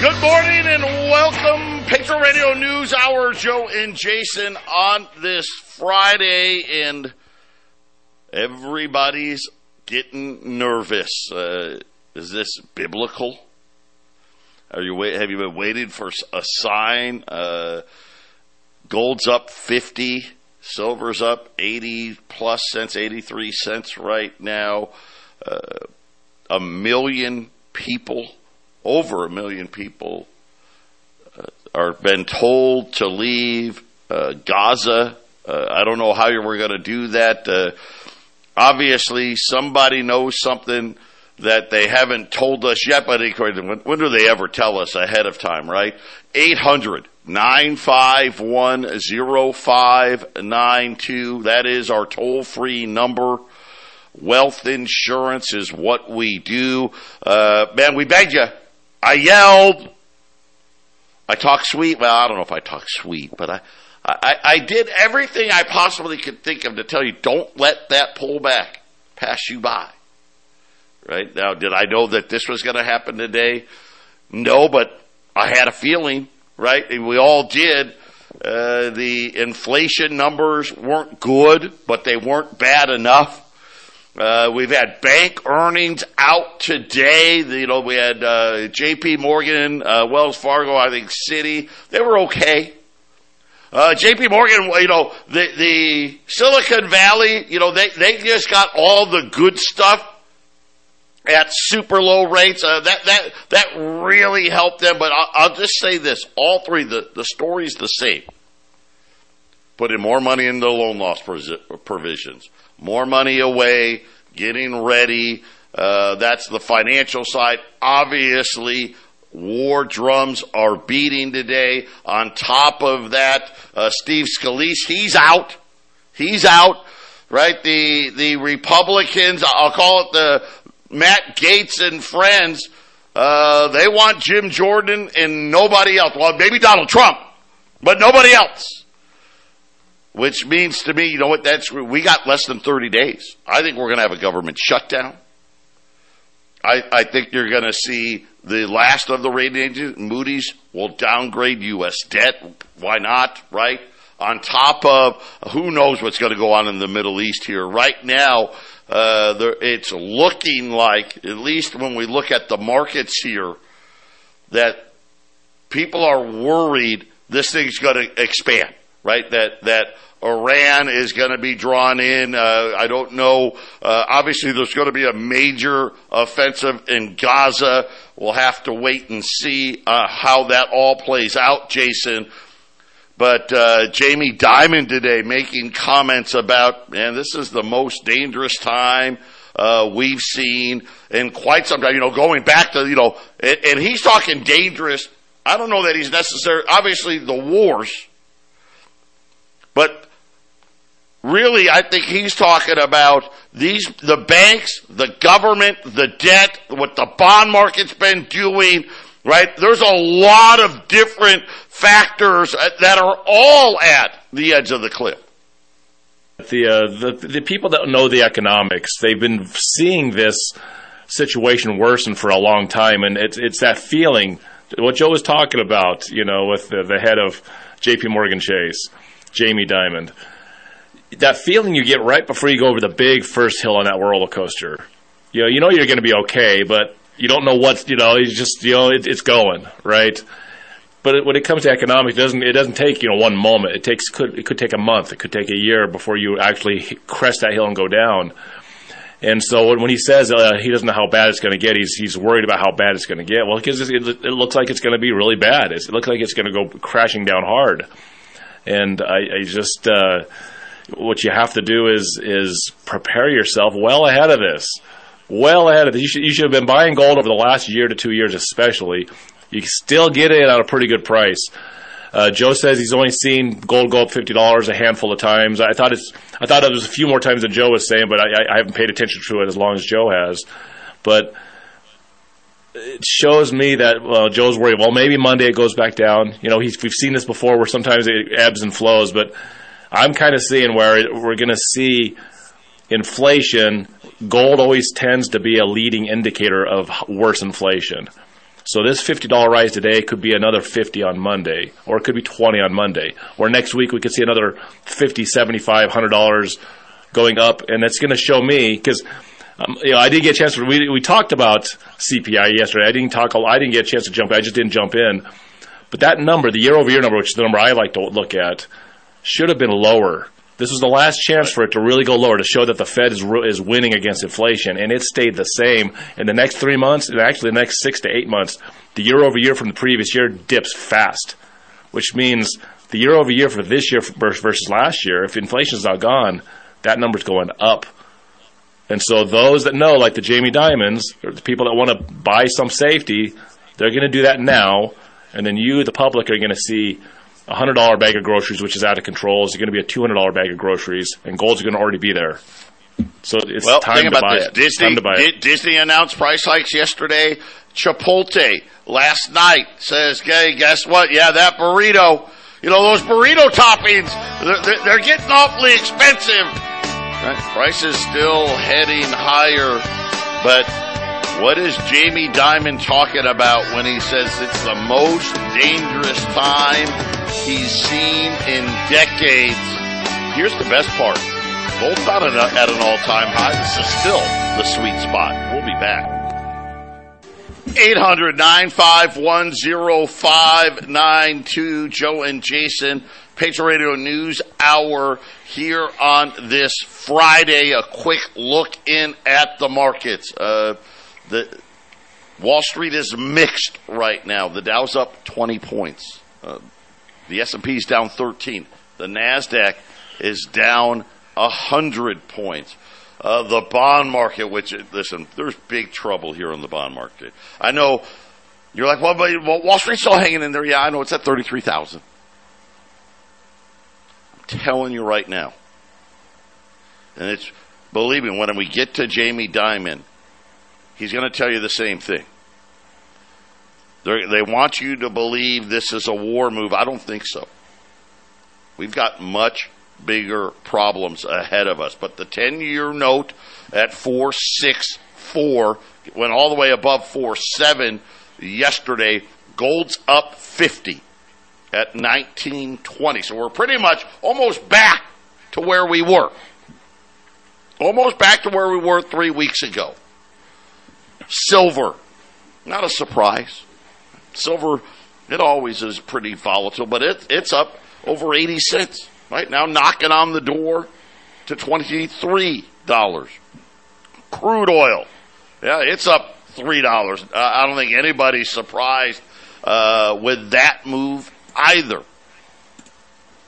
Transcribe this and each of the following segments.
Good morning and welcome. Patriot Radio News Hour, Joe and Jason on this Friday, and everybody's getting nervous. Uh, is this biblical? Are you wait, have you been waiting for a sign? Uh, gold's up fifty, silver's up eighty plus cents, eighty three cents right now. Uh, a million people, over a million people, uh, are been told to leave uh, Gaza. Uh, I don't know how we're going to do that. Uh, obviously, somebody knows something that they haven't told us yet, but when, when do they ever tell us ahead of time, right? 800 951 0592. That is our toll free number. Wealth insurance is what we do. Uh, man, we begged you. I yelled. I talk sweet. Well, I don't know if I talk sweet, but I, I, I did everything I possibly could think of to tell you don't let that pullback pass you by. Right? Now, did I know that this was going to happen today? No, but I had a feeling, right? And we all did. Uh, the inflation numbers weren't good, but they weren't bad enough. Uh, we've had bank earnings out today. You know, we had uh, J.P. Morgan, uh, Wells Fargo, I think Citi. They were okay. Uh, J.P. Morgan, you know, the the Silicon Valley, you know, they they just got all the good stuff at super low rates. Uh, that that that really helped them. But I'll, I'll just say this: all three, the the story's the same. Put in more money into loan loss provisions more money away, getting ready. Uh, that's the financial side. Obviously, war drums are beating today. On top of that, uh, Steve Scalise, he's out. He's out, right? The, the Republicans, I'll call it the Matt Gaetz and friends, uh, they want Jim Jordan and nobody else. Well, maybe Donald Trump, but nobody else which means to me, you know what? That's we got less than 30 days. I think we're going to have a government shutdown. I, I think you're going to see the last of the rating agencies. Moody's will downgrade U.S. debt. Why not? Right on top of who knows what's going to go on in the Middle East here. Right now, uh, there, it's looking like, at least when we look at the markets here, that people are worried this thing's going to expand. Right? That that Iran is going to be drawn in. Uh, I don't know. Uh, obviously, there's going to be a major offensive in Gaza. We'll have to wait and see uh, how that all plays out, Jason. But uh, Jamie Dimon today making comments about, man, this is the most dangerous time uh, we've seen in quite some time. You know, going back to you know, and, and he's talking dangerous. I don't know that he's necessary. Obviously, the wars. But really, I think he's talking about these, the banks, the government, the debt, what the bond market's been doing, right? There's a lot of different factors that are all at the edge of the cliff. The, uh, the, the people that know the economics, they've been seeing this situation worsen for a long time, and it's, it's that feeling, what Joe was talking about, you know, with the, the head of J.P. Morgan Chase, Jamie Dimon. that feeling you get right before you go over the big first hill on that roller coaster. You know, you know you're going to be okay, but you don't know what's you know. It's just you know it, it's going right. But it, when it comes to economics, it doesn't it doesn't take you know one moment. It takes could it could take a month. It could take a year before you actually crest that hill and go down. And so when, when he says uh, he doesn't know how bad it's going to get, he's he's worried about how bad it's going to get. Well, because it, it, looks like it's going to be really bad. It's, it looks like it's going to go crashing down hard. And I, I just. Uh, what you have to do is is prepare yourself well ahead of this. well ahead of this. You should, you should have been buying gold over the last year to two years, especially. You can still get it at a pretty good price. Uh, Joe says he's only seen gold go up fifty dollars a handful of times. I thought it's I thought it was a few more times than Joe was saying, but I, I haven't paid attention to it as long as Joe has. But it shows me that well, Joe's worried. Well, maybe Monday it goes back down. You know, we've seen this before, where sometimes it ebbs and flows. But I'm kind of seeing where we're going to see inflation. Gold always tends to be a leading indicator of worse inflation. So this $50 rise today could be another 50 on Monday, or it could be 20 on Monday, or next week we could see another 50, 75, $100 going up, and that's going to show me because. Um, you know, I did get a chance. To, we we talked about CPI yesterday. I didn't talk. I didn't get a chance to jump. I just didn't jump in. But that number, the year over year number, which is the number I like to look at, should have been lower. This was the last chance for it to really go lower to show that the Fed is is winning against inflation, and it stayed the same. In the next three months, and actually the next six to eight months, the year over year from the previous year dips fast, which means the year over year for this year versus last year, if inflation is not gone, that number's going up. And so those that know, like the Jamie Dimons, or the people that want to buy some safety, they're going to do that now, and then you, the public, are going to see a hundred dollar bag of groceries, which is out of control, is going to be a two hundred dollar bag of groceries, and gold's going to already be there. So it's well, time, to buy, this. Disney, it. Disney announced price hikes yesterday. Chipotle last night says, "Hey, guess what? Yeah, that burrito. You know those burrito toppings. They're, they're getting awfully expensive. Right? Prices still heading higher, but." What is Jamie Dimon talking about when he says it's the most dangerous time he's seen in decades. Here's the best part. Gold's not at an all-time high. This is still the sweet spot. We'll be back. 800-951-0592. Joe and Jason, Patriot Radio News Hour here on this Friday. A quick look in at the markets. Uh, the Wall Street is mixed right now. The Dow's up 20 points. Uh, the S&P is down 13. The Nasdaq is down 100 points. Uh, the bond market, which listen, there's big trouble here in the bond market. I know you're like, well, but well, Wall Street's still hanging in there. Yeah, I know it's at 33,000. Telling you right now, and it's believe me, when we get to Jamie Dimon, he's going to tell you the same thing. They're, they want you to believe this is a war move. I don't think so. We've got much bigger problems ahead of us. But the 10 year note at 464 went all the way above 47 yesterday. Gold's up 50 at 1920. So we're pretty much almost back to where we were. Almost back to where we were three weeks ago. Silver, not a surprise. Silver, it always is pretty volatile, but it, it's up over 80 cents right now, knocking on the door to $23. Crude oil, yeah, it's up $3. Uh, I don't think anybody's surprised uh, with that move either.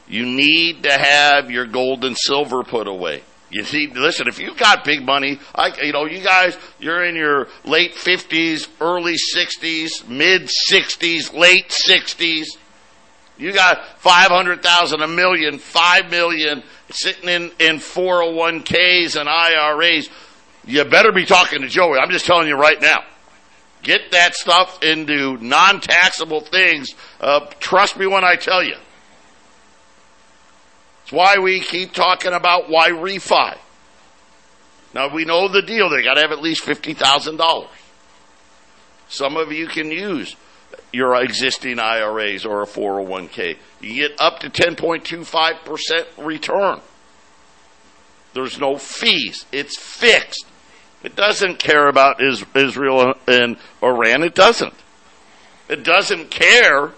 You need to have your gold and silver put away. You see, listen, if you've got big money, I, you know, you guys, you're in your late 50s, early 60s, mid 60s, late 60s. You got 500,000, a million, 5 million sitting in, in 401ks and IRAs. You better be talking to Joey. I'm just telling you right now. Get that stuff into non-taxable things. Uh, trust me when I tell you. It's why we keep talking about Y Refi. Now we know the deal. They got to have at least fifty thousand dollars. Some of you can use your existing IRAs or a 401k. You get up to 10.25% return. There's no fees. It's fixed. It doesn't care about Israel and Iran. It doesn't. It doesn't care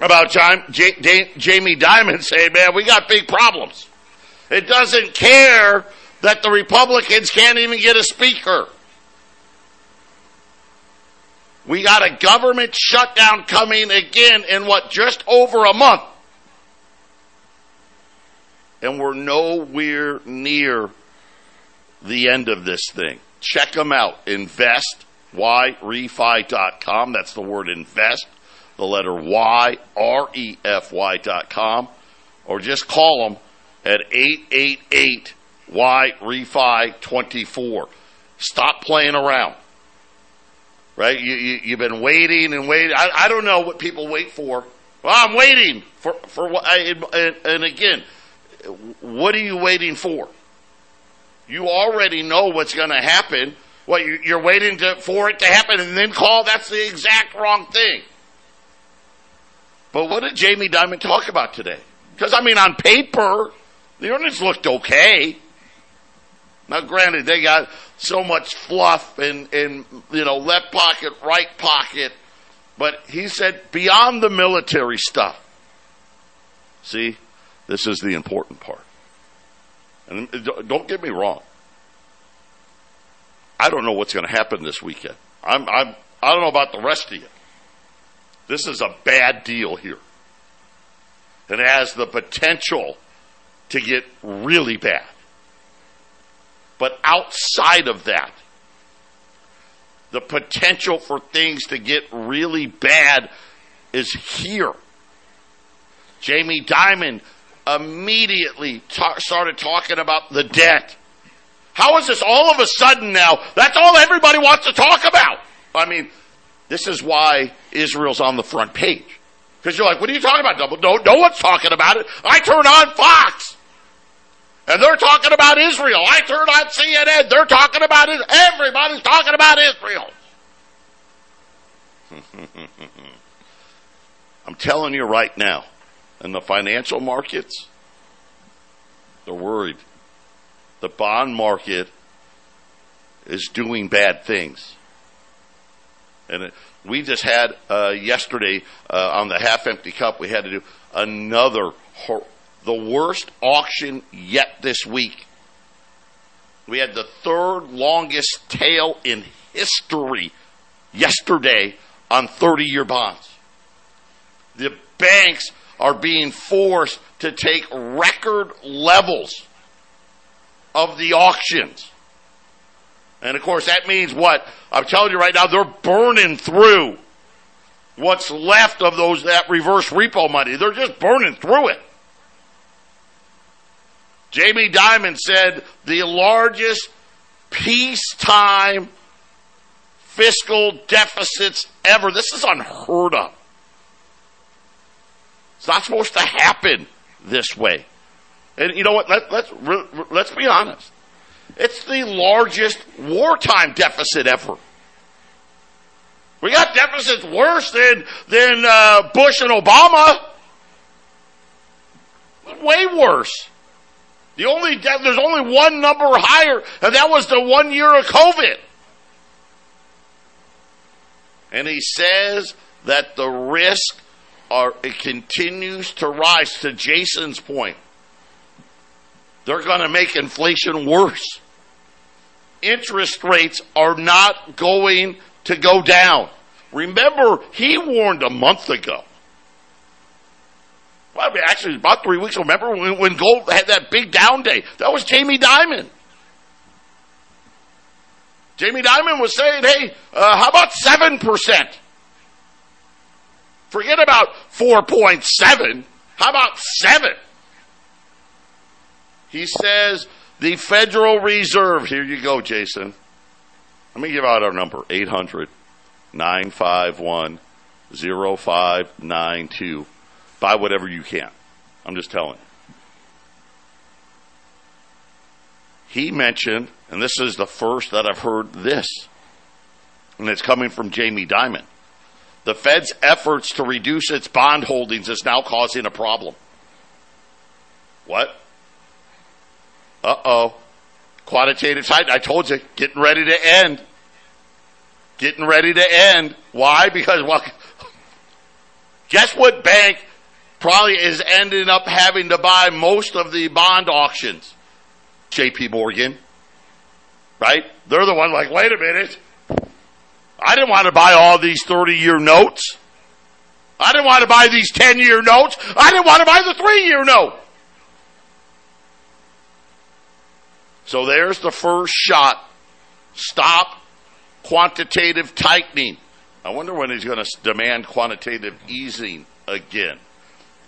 about John, Jamie Dimon saying, man, we got big problems. It doesn't care that the Republicans can't even get a speaker. We got a government shutdown coming again in what, just over a month. And we're nowhere near the end of this thing. Check them out. InvestYRefi.com. That's the word invest. The letter Y, R-E-F-Y dot com. Or just call them at 888 Y Refi 24. Stop playing around. Right? You, you, you, have been waiting and waiting. I, I don't know what people wait for. Well, I'm waiting for, for what, and, and again, what are you waiting for? You already know what's going to happen. What you're waiting to, for it to happen and then call? That's the exact wrong thing. But what did Jamie Dimon talk about today? Because I mean, on paper, the earnings looked okay. Now, granted, they got so much fluff and, and you know left pocket, right pocket, but he said beyond the military stuff. See, this is the important part. And uh, don't get me wrong. I don't know what's going to happen this weekend. I'm, I'm, I don't know about the rest of you. This is a bad deal here. It has the potential to get really bad. But outside of that, the potential for things to get really bad is here. Jamie Dimon immediately ta- started talking about the debt. How is this all of a sudden now? That's all everybody wants to talk about. I mean, this is why Israel's on the front page. Because you're like, what are you talking about, Double? No, no one's talking about it. I turn on Fox. And they're talking about Israel. I turn on CNN. They're talking about it. Everybody's talking about Israel. I'm telling you right now, in the financial markets, they're worried. The bond market is doing bad things. And it, we just had uh, yesterday uh, on the half empty cup, we had to do another hor- the worst auction yet this week. We had the third longest tail in history yesterday on 30 year bonds. The banks are being forced to take record levels of the auctions. And of course, that means what? I'm telling you right now, they're burning through what's left of those, that reverse repo money. They're just burning through it. Jamie Dimon said the largest peacetime fiscal deficits ever. This is unheard of. It's not supposed to happen this way. And you know what? Let, let's let's be honest. It's the largest wartime deficit ever. We got deficits worse than than uh, Bush and Obama. Way worse. The only de- there's only one number higher, and that was the one year of COVID. And he says that the risk are it continues to rise. To Jason's point, they're going to make inflation worse. Interest rates are not going to go down. Remember, he warned a month ago well, actually, about three weeks. Remember when, when gold had that big down day? That was Jamie Dimon. Jamie Dimon was saying, "Hey, uh, how about seven percent? Forget about four point seven. How about seven? He says the Federal Reserve. Here you go, Jason. Let me give out our number: 800 951 0592 buy whatever you can. I'm just telling you. He mentioned, and this is the first that I've heard this, and it's coming from Jamie Dimon. The Fed's efforts to reduce its bond holdings is now causing a problem. What? Uh oh. Quantitative tightening. I told you, getting ready to end. Getting ready to end. Why? Because, well, guess what bank probably is ending up having to buy most of the bond auctions. JP Morgan. Right? They're the one like, wait a minute. I didn't want to buy all these 30 year notes. I didn't want to buy these 10 year notes. I didn't want to buy the three year note. So there's the first shot stop quantitative tightening. I wonder when he's going to demand quantitative easing again.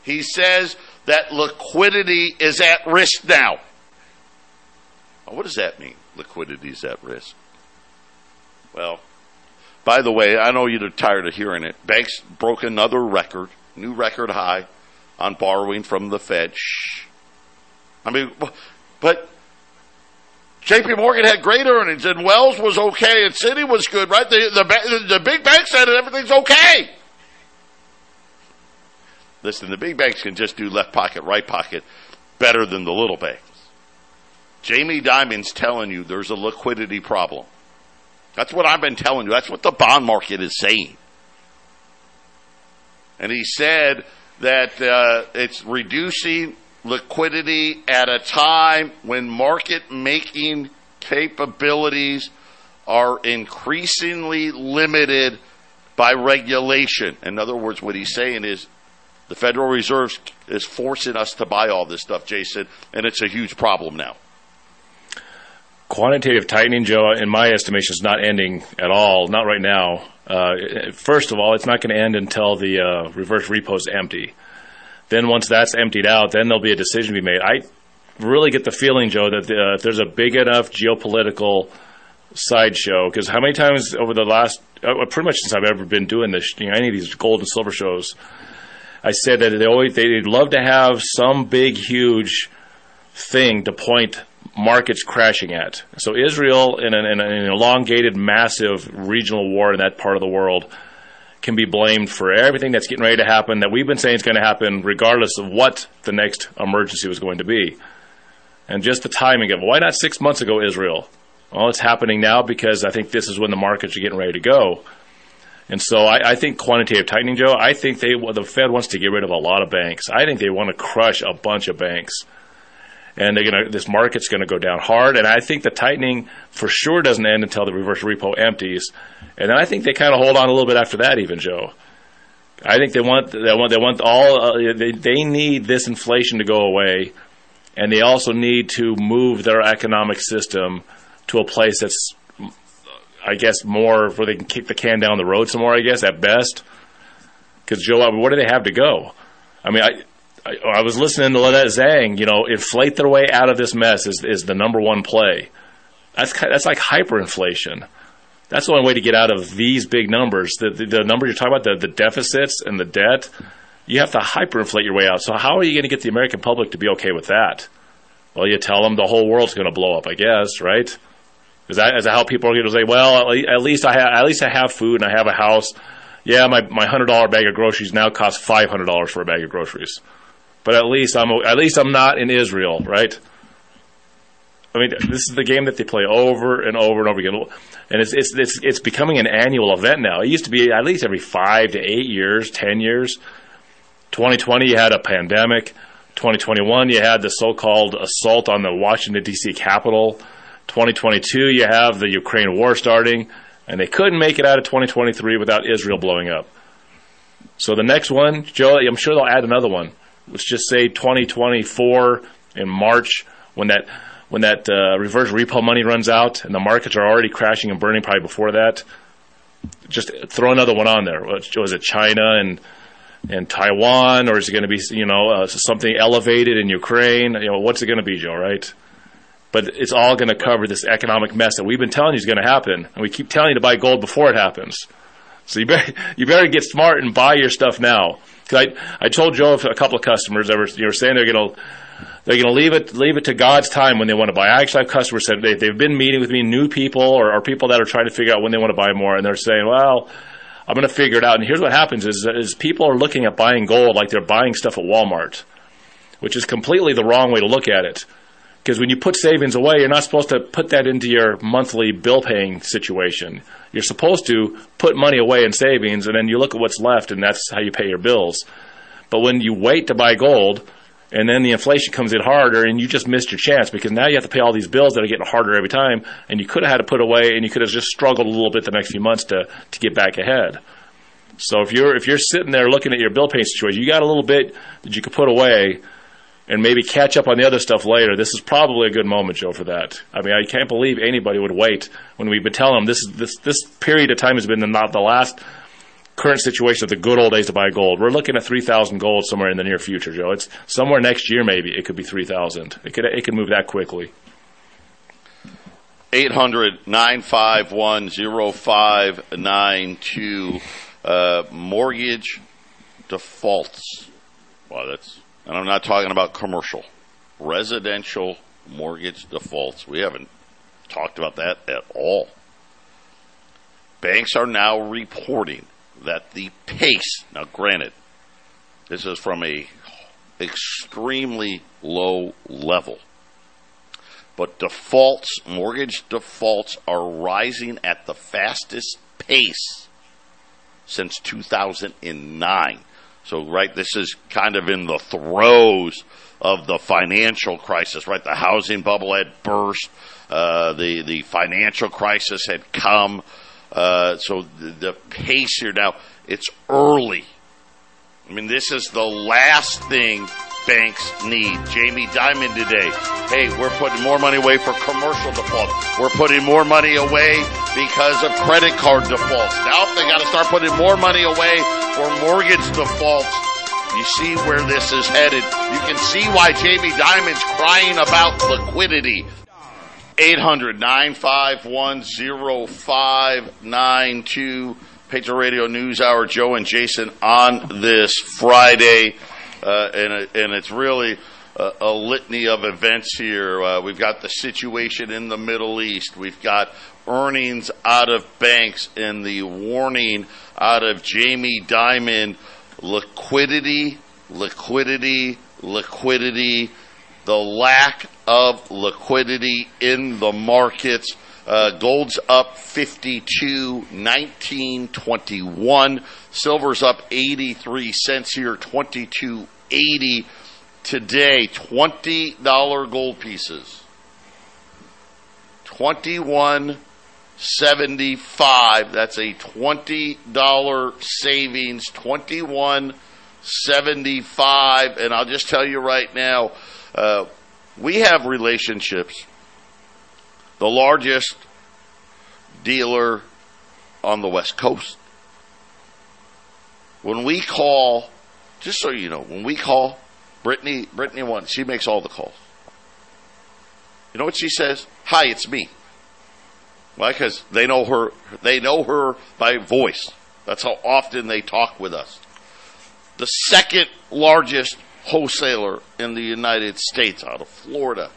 He says that liquidity is at risk now. what does that mean? Liquidity is at risk. Well, by the way, I know you're tired of hearing it. Banks broke another record, new record high on borrowing from the Fed. Shh. I mean, but JP Morgan had great earnings and Wells was okay and Citi was good, right? The, the, the big banks said everything's okay. Listen, the big banks can just do left pocket, right pocket better than the little banks. Jamie Dimon's telling you there's a liquidity problem. That's what I've been telling you. That's what the bond market is saying. And he said that uh, it's reducing liquidity at a time when market making capabilities are increasingly limited by regulation. In other words, what he's saying is the Federal Reserve is forcing us to buy all this stuff, Jason, and it's a huge problem now. Quantitative tightening, Joe, in my estimation, is not ending at all. Not right now. Uh, first of all, it's not going to end until the uh, reverse repo is empty. Then once that's emptied out, then there'll be a decision to be made. I really get the feeling, Joe, that uh, if there's a big enough geopolitical sideshow, because how many times over the last, uh, pretty much since I've ever been doing this, you know, any of these gold and silver shows, I said that they always they'd love to have some big, huge thing to point markets crashing at. So Israel, in an, in an elongated, massive regional war in that part of the world can be blamed for everything that's getting ready to happen that we've been saying is going to happen regardless of what the next emergency was going to be. And just the timing of. Why not six months ago, Israel? Well, it's happening now because I think this is when the markets are getting ready to go. And so I, I think quantitative tightening, Joe, I think they the Fed wants to get rid of a lot of banks. I think they want to crush a bunch of banks and they're gonna this market's gonna go down hard. And I think the tightening for sure doesn't end until the reverse repo empties, and then I think they kind of hold on a little bit after that, even Joe. I think they want they want they want all uh, they they need this inflation to go away, and they also need to move their economic system to a place that's, I guess, more where they can kick the can down the road some more. I guess at best, because Joe, what do they have to go? I mean, I I, I, was listening to Lynette Zang. You know, inflate their way out of this mess is is the number one play. That's that's like hyperinflation. That's the only way to get out of these big numbers. The, the, the number you're talking about, the, the deficits and the debt, you have to hyperinflate your way out. So how are you going to get the American public to be okay with that? Well, you tell them the whole world's going to blow up, I guess, right? Is that, is that how people are going to say, well, at least I have, at least I have food and I have a house. Yeah, my, my hundred dollar bag of groceries now costs five hundred dollars for a bag of groceries but at least I'm at least I'm not in Israel, right? I mean, this is the game that they play over and over and over again, and it's it's it's it's becoming an annual event now. It used to be at least every five to eight years, ten years. 2020, you had a pandemic. 2021, you had the so-called assault on the Washington D.C. Capitol. 2022, you have the Ukraine war starting, and they couldn't make it out of 2023 without Israel blowing up. So the next one, Joe, I'm sure they'll add another one let's just say 2024 in March when that when that uh, reverse repo money runs out and the markets are already crashing and burning probably before that. Just throw another one on there. Was it China and and Taiwan, or is it going to be you know uh, something elevated in Ukraine? You know, what's it going to be, Joe? Right? But it's all going to cover this economic mess that we've been telling you is going to happen, and we keep telling you to buy gold before it happens. So you better you better get smart and buy your stuff now. Cause I I told Joe a couple of customers that were you were saying they're going to they're going to leave it leave it to God's time when they want to buy. I actually have customers said they, they've been meeting with me, new people or, or people that are trying to figure out when they want to buy more, and they're saying, well. I'm going to figure it out. And here's what happens: is, is people are looking at buying gold like they're buying stuff at Walmart, which is completely the wrong way to look at it. Because when you put savings away, you're not supposed to put that into your monthly bill paying situation. You're supposed to put money away in savings and then you look at what's left and that's how you pay your bills. But when you wait to buy gold and then the inflation comes in harder and you just missed your chance because now you have to pay all these bills that are getting harder every time and you could have had to put away and you could have just struggled a little bit the next few months to, to get back ahead. So if you're if you're sitting there looking at your bill paying situation, you got a little bit that you could put away and maybe catch up on the other stuff later. This is probably a good moment, Joe, for that. I mean, I can't believe anybody would wait when we've been telling them this this this period of time has been the, not the last current situation of the good old days to buy gold. We're looking at 3,000 gold somewhere in the near future, Joe. It's somewhere next year, maybe it could be 3,000. It could it could move that quickly. 800 951 0592. Uh, mortgage defaults. Well, that's, and I'm not talking about commercial, residential mortgage defaults. We haven't talked about that at all. Banks are now reporting that the pace, now granted, this is from a extremely low level, but defaults, mortgage defaults are rising at the fastest pace since 2009. So, right, this is kind of in the throes of the financial crisis, right? The housing bubble had burst, uh, the the financial crisis had come. Uh, so the, the pace here now, it's early. I mean, this is the last thing banks need. Jamie Dimon today. Hey, we're putting more money away for commercial defaults. We're putting more money away because of credit card defaults. Now they got to start putting more money away for mortgage defaults. You see where this is headed. You can see why Jamie Dimon's crying about liquidity. 800 951 0592. Patriot Radio News Hour, Joe and Jason on this Friday. Uh, and, and it's really a, a, litany of events here. Uh, we've got the situation in the Middle East. We've got earnings out of banks and the warning out of Jamie Dimon. Liquidity, liquidity, liquidity. The lack of liquidity in the markets. Uh, gold's up 52, 19, 21. Silver's up 83 cents here, 22.80 today. $20 gold pieces. 21.75. That's a $20 savings. 21.75. And I'll just tell you right now, uh, we have relationships. The largest dealer on the West Coast when we call, just so you know, when we call, Brittany, Brittany one, she makes all the calls. You know what she says? Hi, it's me. Why? Because they know her. They know her by voice. That's how often they talk with us. The second largest wholesaler in the United States, out of Florida,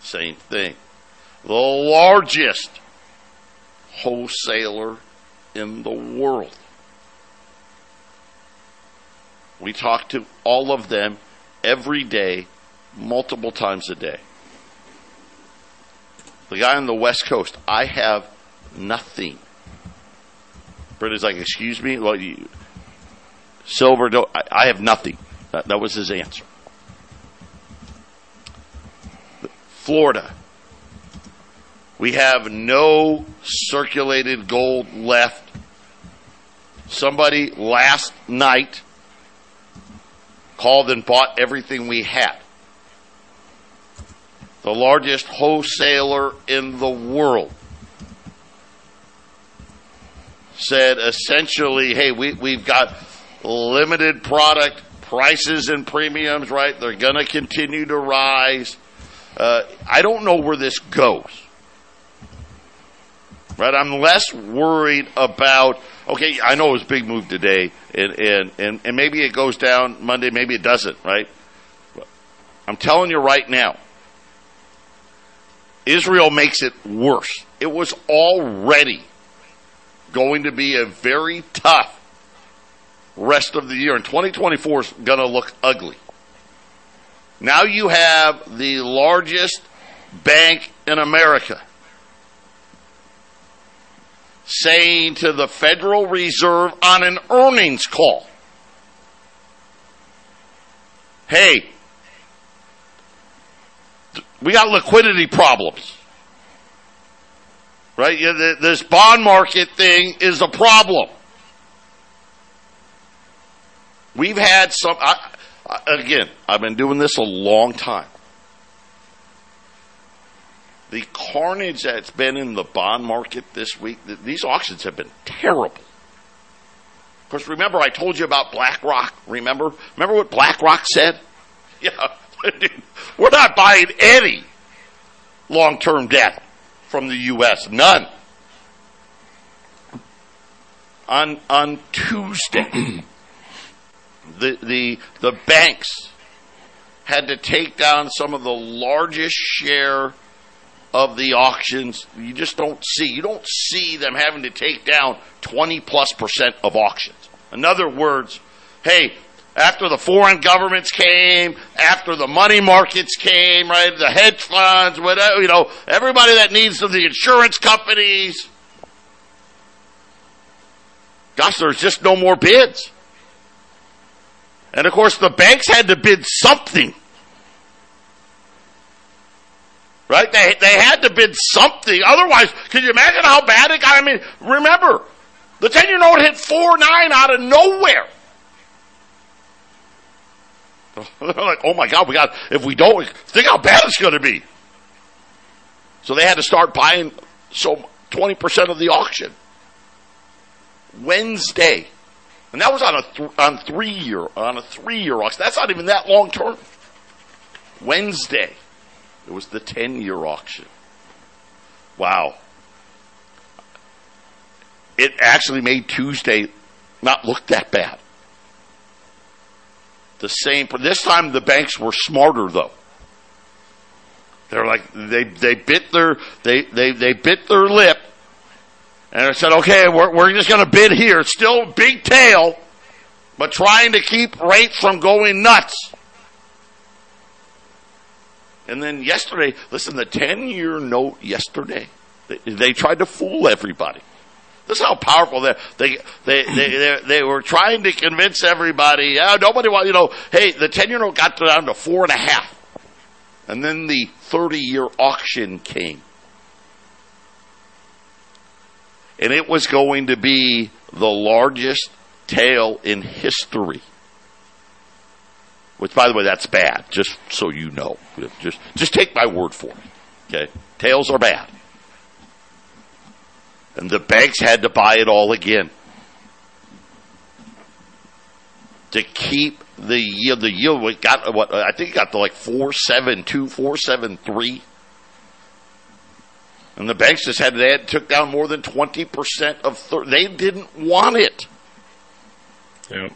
same thing. The largest wholesaler in the world. We talk to all of them every day, multiple times a day. The guy on the West Coast, I have nothing. Britta's like, excuse me? Well, you, silver, I, I have nothing. That, that was his answer. Florida. We have no circulated gold left. Somebody last night called and bought everything we had. The largest wholesaler in the world said essentially, hey, we, we've got limited product prices and premiums, right? They're going to continue to rise. Uh, I don't know where this goes. Right? I'm less worried about okay, I know it was a big move today, and, and, and, and maybe it goes down Monday, maybe it doesn't, right? I'm telling you right now, Israel makes it worse. It was already going to be a very tough rest of the year, and 2024 is going to look ugly. Now you have the largest bank in America saying to the Federal Reserve on an earnings call, hey, we got liquidity problems. Right? This bond market thing is a problem. We've had some, I, again, I've been doing this a long time. The carnage that's been in the bond market this week, these auctions have been terrible. Of course, remember I told you about BlackRock? Remember? Remember what BlackRock said? Yeah, we're not buying any long-term debt from the U.S. None. On on Tuesday, the the the banks had to take down some of the largest share of the auctions. You just don't see. You don't see them having to take down 20 plus percent of auctions. In other words, hey, after the foreign governments came, after the money markets came, right, the hedge funds, whatever, you know, everybody that needs them, the insurance companies. Gosh, there's just no more bids. And of course, the banks had to bid something. Right? They, they had to bid something. Otherwise, can you imagine how bad it got? I mean, remember, the 10 year note hit 4 9 out of nowhere. They're like, oh my God, we got, if we don't, think how bad it's going to be. So they had to start buying so 20% of the auction. Wednesday. And that was on a th- on three year on a three year auction. That's not even that long term. Wednesday, it was the ten year auction. Wow. It actually made Tuesday not look that bad. The same. This time the banks were smarter though. They're like they they bit their they they they bit their lip and I said, okay, we're, we're just going to bid here. Still big tail, but trying to keep rates from going nuts. And then yesterday, listen, the 10 year note yesterday, they, they, tried to fool everybody. This is how powerful they they they they, they, they were trying to convince everybody. Yeah, nobody want you know. Hey, the ten year note got down to four and a half, and then the thirty year auction came, and it was going to be the largest tail in history. Which, by the way, that's bad. Just so you know, just just take my word for it. Okay, tails are bad, and the banks had to buy it all again to keep the yield. The yield we got what I think it got to like four seven two, four seven three. And the banks just had, had, took down more than 20% of, thir- they didn't want it. Yeah.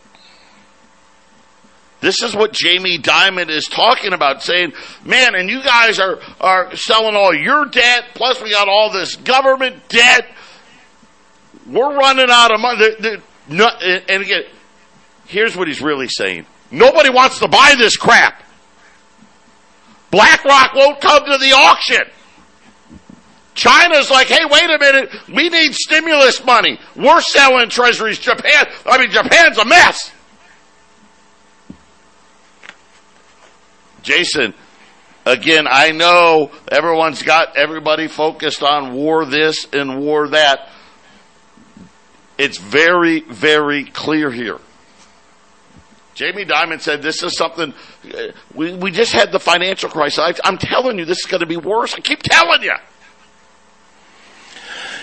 This is what Jamie Dimon is talking about, saying, man, and you guys are, are selling all your debt, plus we got all this government debt. We're running out of money. The, the, no, and again, here's what he's really saying. Nobody wants to buy this crap. BlackRock won't come to the auction. China's like, hey, wait a minute, we need stimulus money. We're selling treasuries. Japan, I mean, Japan's a mess. Jason, again, I know everyone's got everybody focused on war this and war that. It's very, very clear here. Jamie Dimon said this is something, we, we just had the financial crisis. I, I'm telling you, this is going to be worse. I keep telling you.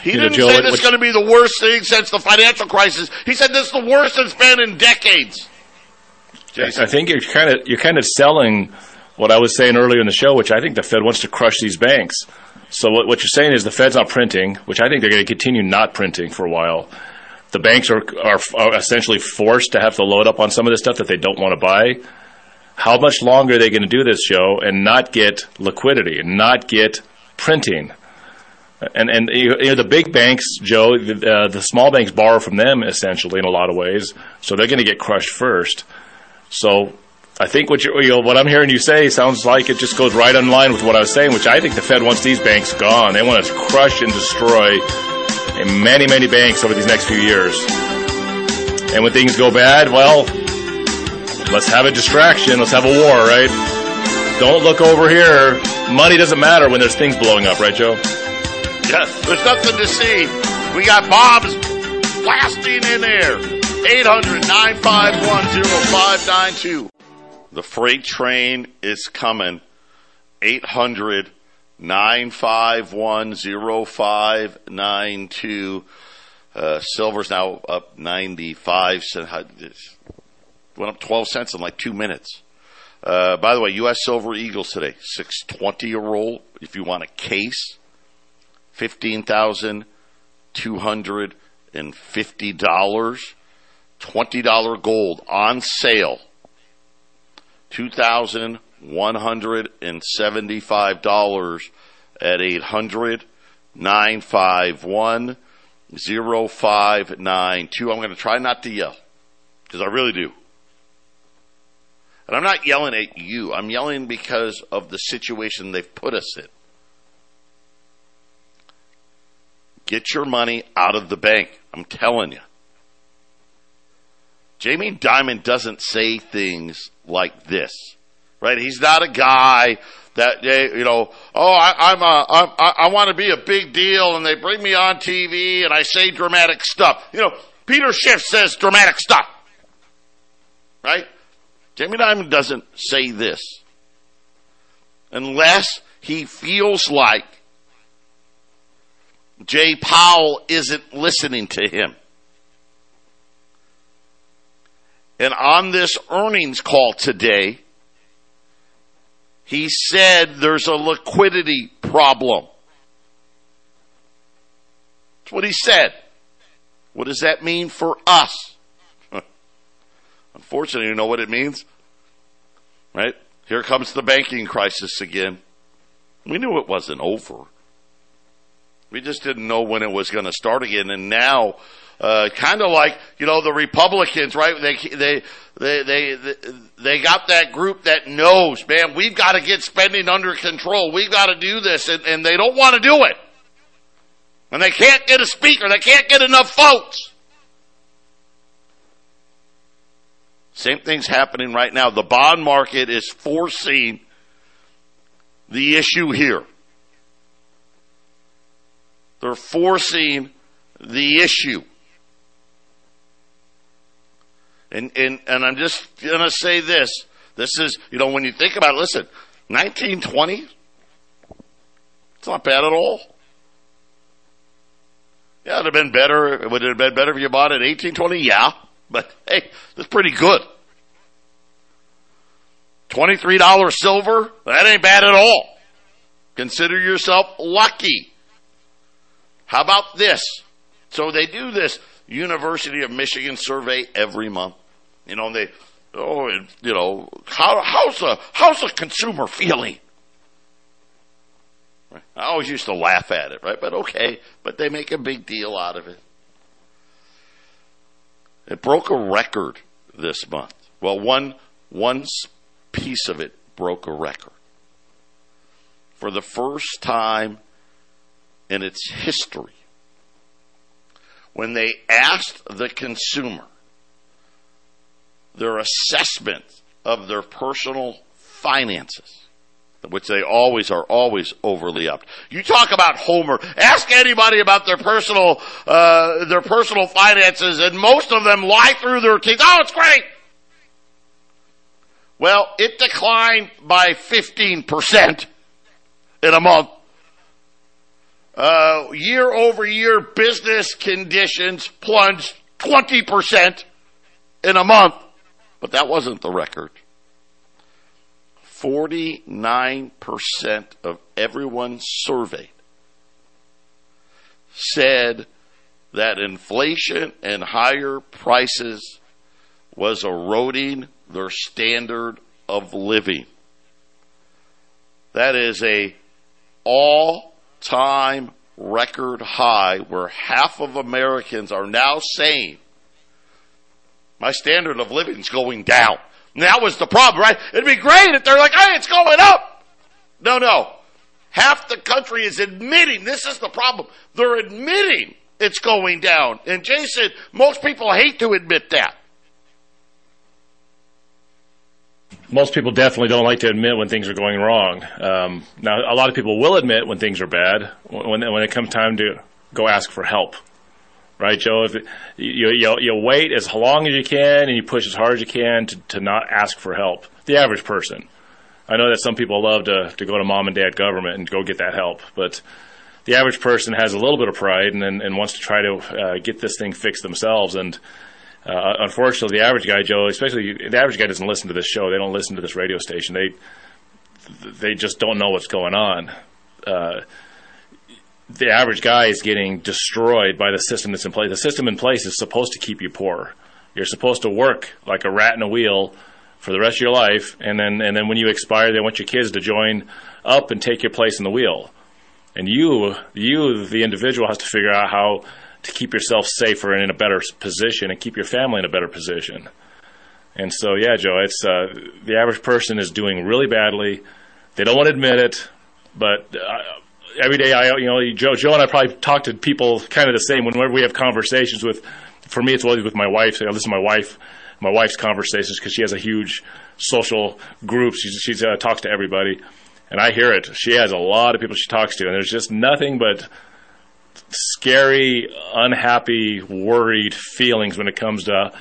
He you didn't know, Joe, say this is going to be the worst thing since the financial crisis. He said this is the worst it's been in decades. Jason. I think you're kind of you're kind of selling what I was saying earlier in the show, which I think the Fed wants to crush these banks. So what, what you're saying is the Fed's not printing, which I think they're going to continue not printing for a while. The banks are, are, are essentially forced to have to load up on some of this stuff that they don't want to buy. How much longer are they going to do this show and not get liquidity and not get printing? And and you know, the big banks, Joe, the, uh, the small banks borrow from them essentially in a lot of ways, so they're going to get crushed first. So I think what you, know, what I'm hearing you say sounds like it just goes right in line with what I was saying, which I think the Fed wants these banks gone. They want to crush and destroy many many banks over these next few years. And when things go bad, well, let's have a distraction. Let's have a war, right? Don't look over here. Money doesn't matter when there's things blowing up, right, Joe? Yeah, there's nothing to see. We got bombs blasting in there. 800 951 0592. The freight train is coming. 800 951 0592. Uh, silver's now up 95 cents. Went up 12 cents in like two minutes. Uh, by the way, U.S. Silver Eagles today, 620 a roll. If you want a case, $15,250. $20 gold on sale. $2,175 at 800 951 0592. I'm going to try not to yell because I really do. And I'm not yelling at you. I'm yelling because of the situation they've put us in. Get your money out of the bank. I'm telling you. Jamie Dimon doesn't say things like this, right? He's not a guy that eh, you know. Oh, I, I'm a, I'm, I, I want to be a big deal, and they bring me on TV, and I say dramatic stuff. You know, Peter Schiff says dramatic stuff, right? Jamie Dimon doesn't say this unless he feels like Jay Powell isn't listening to him. And on this earnings call today, he said there's a liquidity problem. That's what he said. What does that mean for us? Unfortunately, you know what it means? Right? Here comes the banking crisis again. We knew it wasn't over. We just didn't know when it was going to start again. And now uh, kind of like you know the Republicans, right? They they they they they got that group that knows, man. We've got to get spending under control. We've got to do this, and, and they don't want to do it, and they can't get a speaker. They can't get enough votes. Same thing's happening right now. The bond market is forcing the issue here. They're forcing the issue. And, and, and I'm just going to say this. This is, you know, when you think about it, listen, 1920, it's not bad at all. Yeah, it'd have been better. Would it have been better if you bought it 1820? Yeah. But hey, that's pretty good. $23 silver? That ain't bad at all. Consider yourself lucky. How about this? So they do this University of Michigan survey every month. You know, they, oh, you know, how, how's the, how's the consumer feeling? Right? I always used to laugh at it, right? But okay, but they make a big deal out of it. It broke a record this month. Well, one, one piece of it broke a record. For the first time in its history, when they asked the consumer their assessment of their personal finances, which they always are always overly up. You talk about Homer. Ask anybody about their personal uh, their personal finances, and most of them lie through their teeth. Oh, it's great. Well, it declined by fifteen percent in a month uh, year over year business conditions plunged 20% in a month. But that wasn't the record. 49% of everyone surveyed said that inflation and higher prices was eroding their standard of living. That is a all time record high where half of Americans are now saying my standard of living is going down. And that was the problem, right? It'd be great if they're like, hey, it's going up. No, no. Half the country is admitting this is the problem. They're admitting it's going down. And Jason, most people hate to admit that. most people definitely don't like to admit when things are going wrong. Um, now, a lot of people will admit when things are bad when when it comes time to go ask for help. Right, Joe? If you, you you wait as long as you can and you push as hard as you can to, to not ask for help. The average person. I know that some people love to to go to mom and dad government and go get that help, but the average person has a little bit of pride and and, and wants to try to uh, get this thing fixed themselves. And uh, unfortunately, the average guy, Joe, especially the average guy, doesn't listen to this show. They don't listen to this radio station. They they just don't know what's going on. Uh, the average guy is getting destroyed by the system that's in place. The system in place is supposed to keep you poor. You're supposed to work like a rat in a wheel for the rest of your life, and then and then when you expire, they want your kids to join up and take your place in the wheel. And you, you, the individual, has to figure out how to keep yourself safer and in a better position, and keep your family in a better position. And so, yeah, Joe, it's uh, the average person is doing really badly. They don't want to admit it, but uh, every day I, you know, Joe, Joe and I probably talk to people kind of the same whenever we have conversations with. For me, it's always with my wife. I listen to my wife, my wife's conversations because she has a huge social group. She she's uh, talks to everybody, and I hear it. She has a lot of people she talks to, and there's just nothing but scary, unhappy, worried feelings when it comes to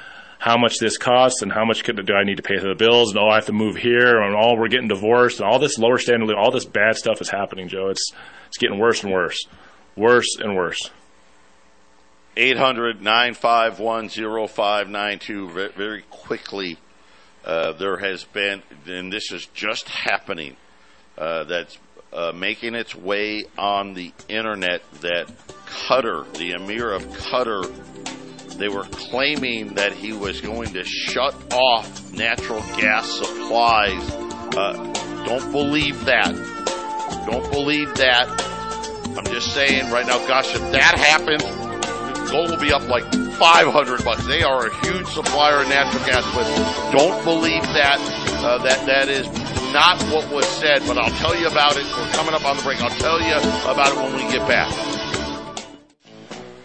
how much this costs and how much do I need to pay for the bills and oh I have to move here and oh we're getting divorced and all this lower standard all this bad stuff is happening Joe it's it's getting worse and worse worse and worse 800-951-0592 very quickly uh, there has been and this is just happening uh, that's uh, making its way on the internet that Qatar the Emir of Qatar they were claiming that he was going to shut off natural gas supplies. Uh, don't believe that. Don't believe that. I'm just saying right now, gosh, if that happens, gold will be up like 500 bucks. They are a huge supplier of natural gas, but don't believe that. Uh, that that is not what was said. But I'll tell you about it. We're coming up on the break. I'll tell you about it when we get back.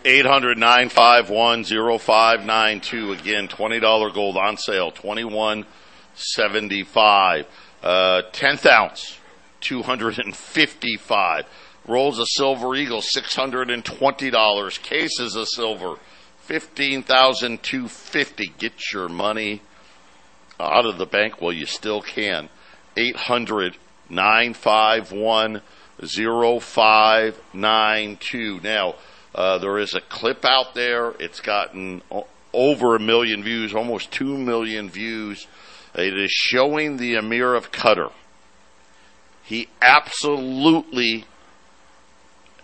800 951 0592. Again, $20 gold on sale, 2175 uh, 10th ounce, 255 Rolls of Silver Eagle, $620. Cases of silver, 15250 Get your money out of the bank while you still can. 800 951 0592. Now, uh, there is a clip out there. It's gotten over a million views, almost two million views. It is showing the Emir of Qatar. He absolutely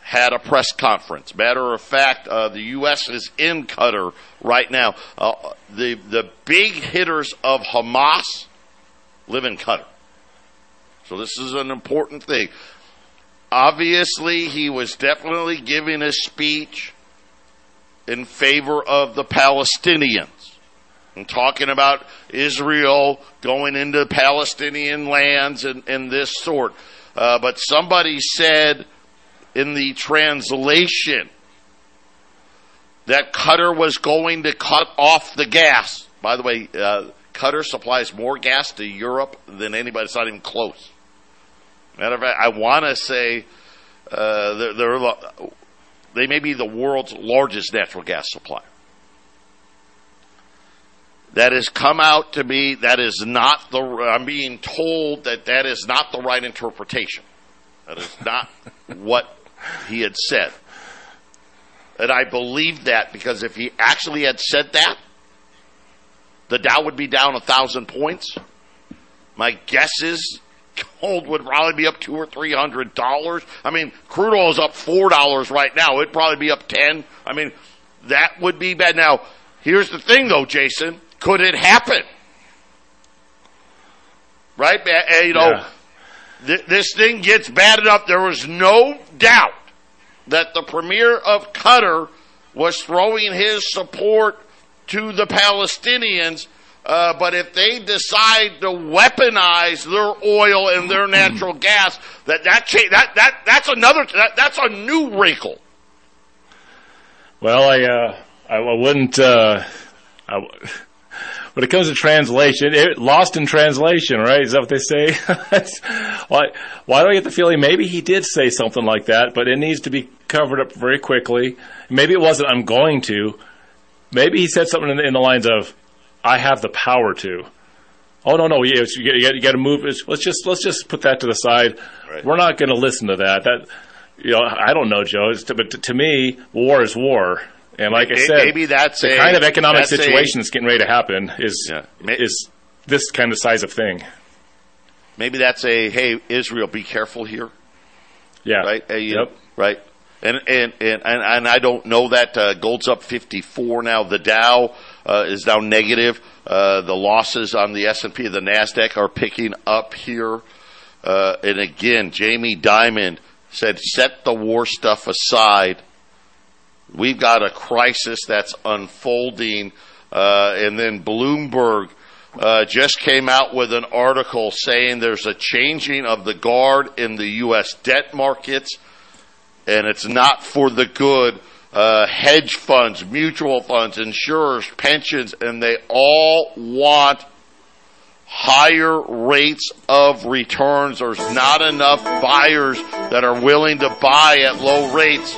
had a press conference. Matter of fact, uh, the U.S. is in Qatar right now. Uh, the the big hitters of Hamas live in Qatar, so this is an important thing. Obviously, he was definitely giving a speech in favor of the Palestinians and talking about Israel going into Palestinian lands and, and this sort. Uh, but somebody said in the translation that Qatar was going to cut off the gas. By the way, uh, Qatar supplies more gas to Europe than anybody. It's not even close. Matter of fact, I want to say uh, they're, they're, they may be the world's largest natural gas supplier. That has come out to be that is not the. I'm being told that that is not the right interpretation. That is not what he had said. And I believe that because if he actually had said that, the Dow would be down a thousand points. My guess is gold would probably be up two or three hundred dollars. I mean, crude oil is up four dollars right now. It'd probably be up ten. I mean, that would be bad. Now, here's the thing though, Jason. Could it happen? Right? You know, yeah. th- this thing gets bad enough. There was no doubt that the premier of Qatar was throwing his support to the Palestinians uh, but if they decide to weaponize their oil and their natural gas, that that cha- that that that's another that, that's a new wrinkle. Well, I uh, I, wouldn't. Uh, I, when it comes to translation, it, lost in translation, right? Is that what they say? why, why do I get the feeling maybe he did say something like that, but it needs to be covered up very quickly. Maybe it wasn't, I'm going to. Maybe he said something in the, in the lines of, I have the power to. Oh no no you, you, you got to move. Let's just let's just put that to the side. Right. We're not going to listen to that. That you know I don't know Joe, but to, to me war is war. And like I said, maybe that's the a, kind of economic situation that's getting ready to happen is yeah. is this kind of size of thing. Maybe that's a hey Israel, be careful here. Yeah. Right. Hey, yep. Right. And and, and and and I don't know that uh, gold's up 54 now. The Dow uh, is now negative. Uh, the losses on the S and P, the Nasdaq are picking up here. Uh, and again, Jamie Dimon said, "Set the war stuff aside." We've got a crisis that's unfolding. Uh, and then Bloomberg uh, just came out with an article saying there's a changing of the guard in the U.S. debt markets, and it's not for the good. Uh, hedge funds, mutual funds, insurers, pensions, and they all want higher rates of returns. There's not enough buyers that are willing to buy at low rates.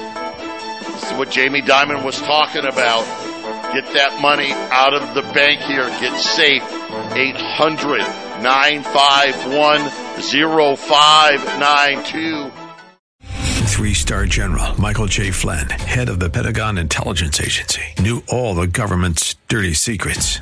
This is what Jamie Dimon was talking about. Get that money out of the bank here. Get safe. 800 951 0592. Three star general Michael J. Flynn, head of the Pentagon Intelligence Agency, knew all the government's dirty secrets.